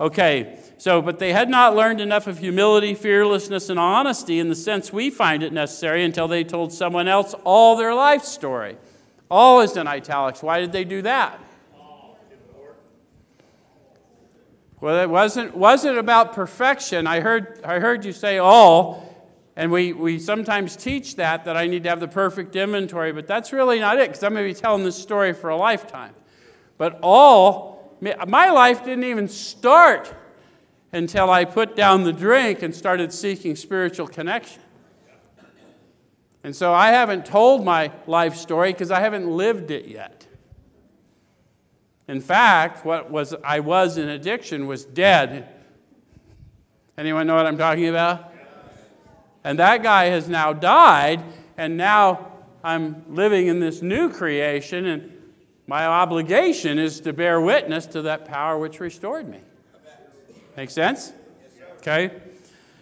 Okay, so, but they had not learned enough of humility, fearlessness, and honesty in the sense we find it necessary until they told someone else all their life story. All is in italics. Why did they do that? Well, it wasn't, wasn't about perfection. I heard, I heard you say all, and we, we sometimes teach that, that I need to have the perfect inventory, but that's really not it, because I'm going to be telling this story for a lifetime. But all, my life didn't even start until I put down the drink and started seeking spiritual connection. And so I haven't told my life story because I haven't lived it yet. In fact, what was I was in addiction was dead. Anyone know what I'm talking about? And that guy has now died, and now I'm living in this new creation, and my obligation is to bear witness to that power which restored me. Make sense? Okay?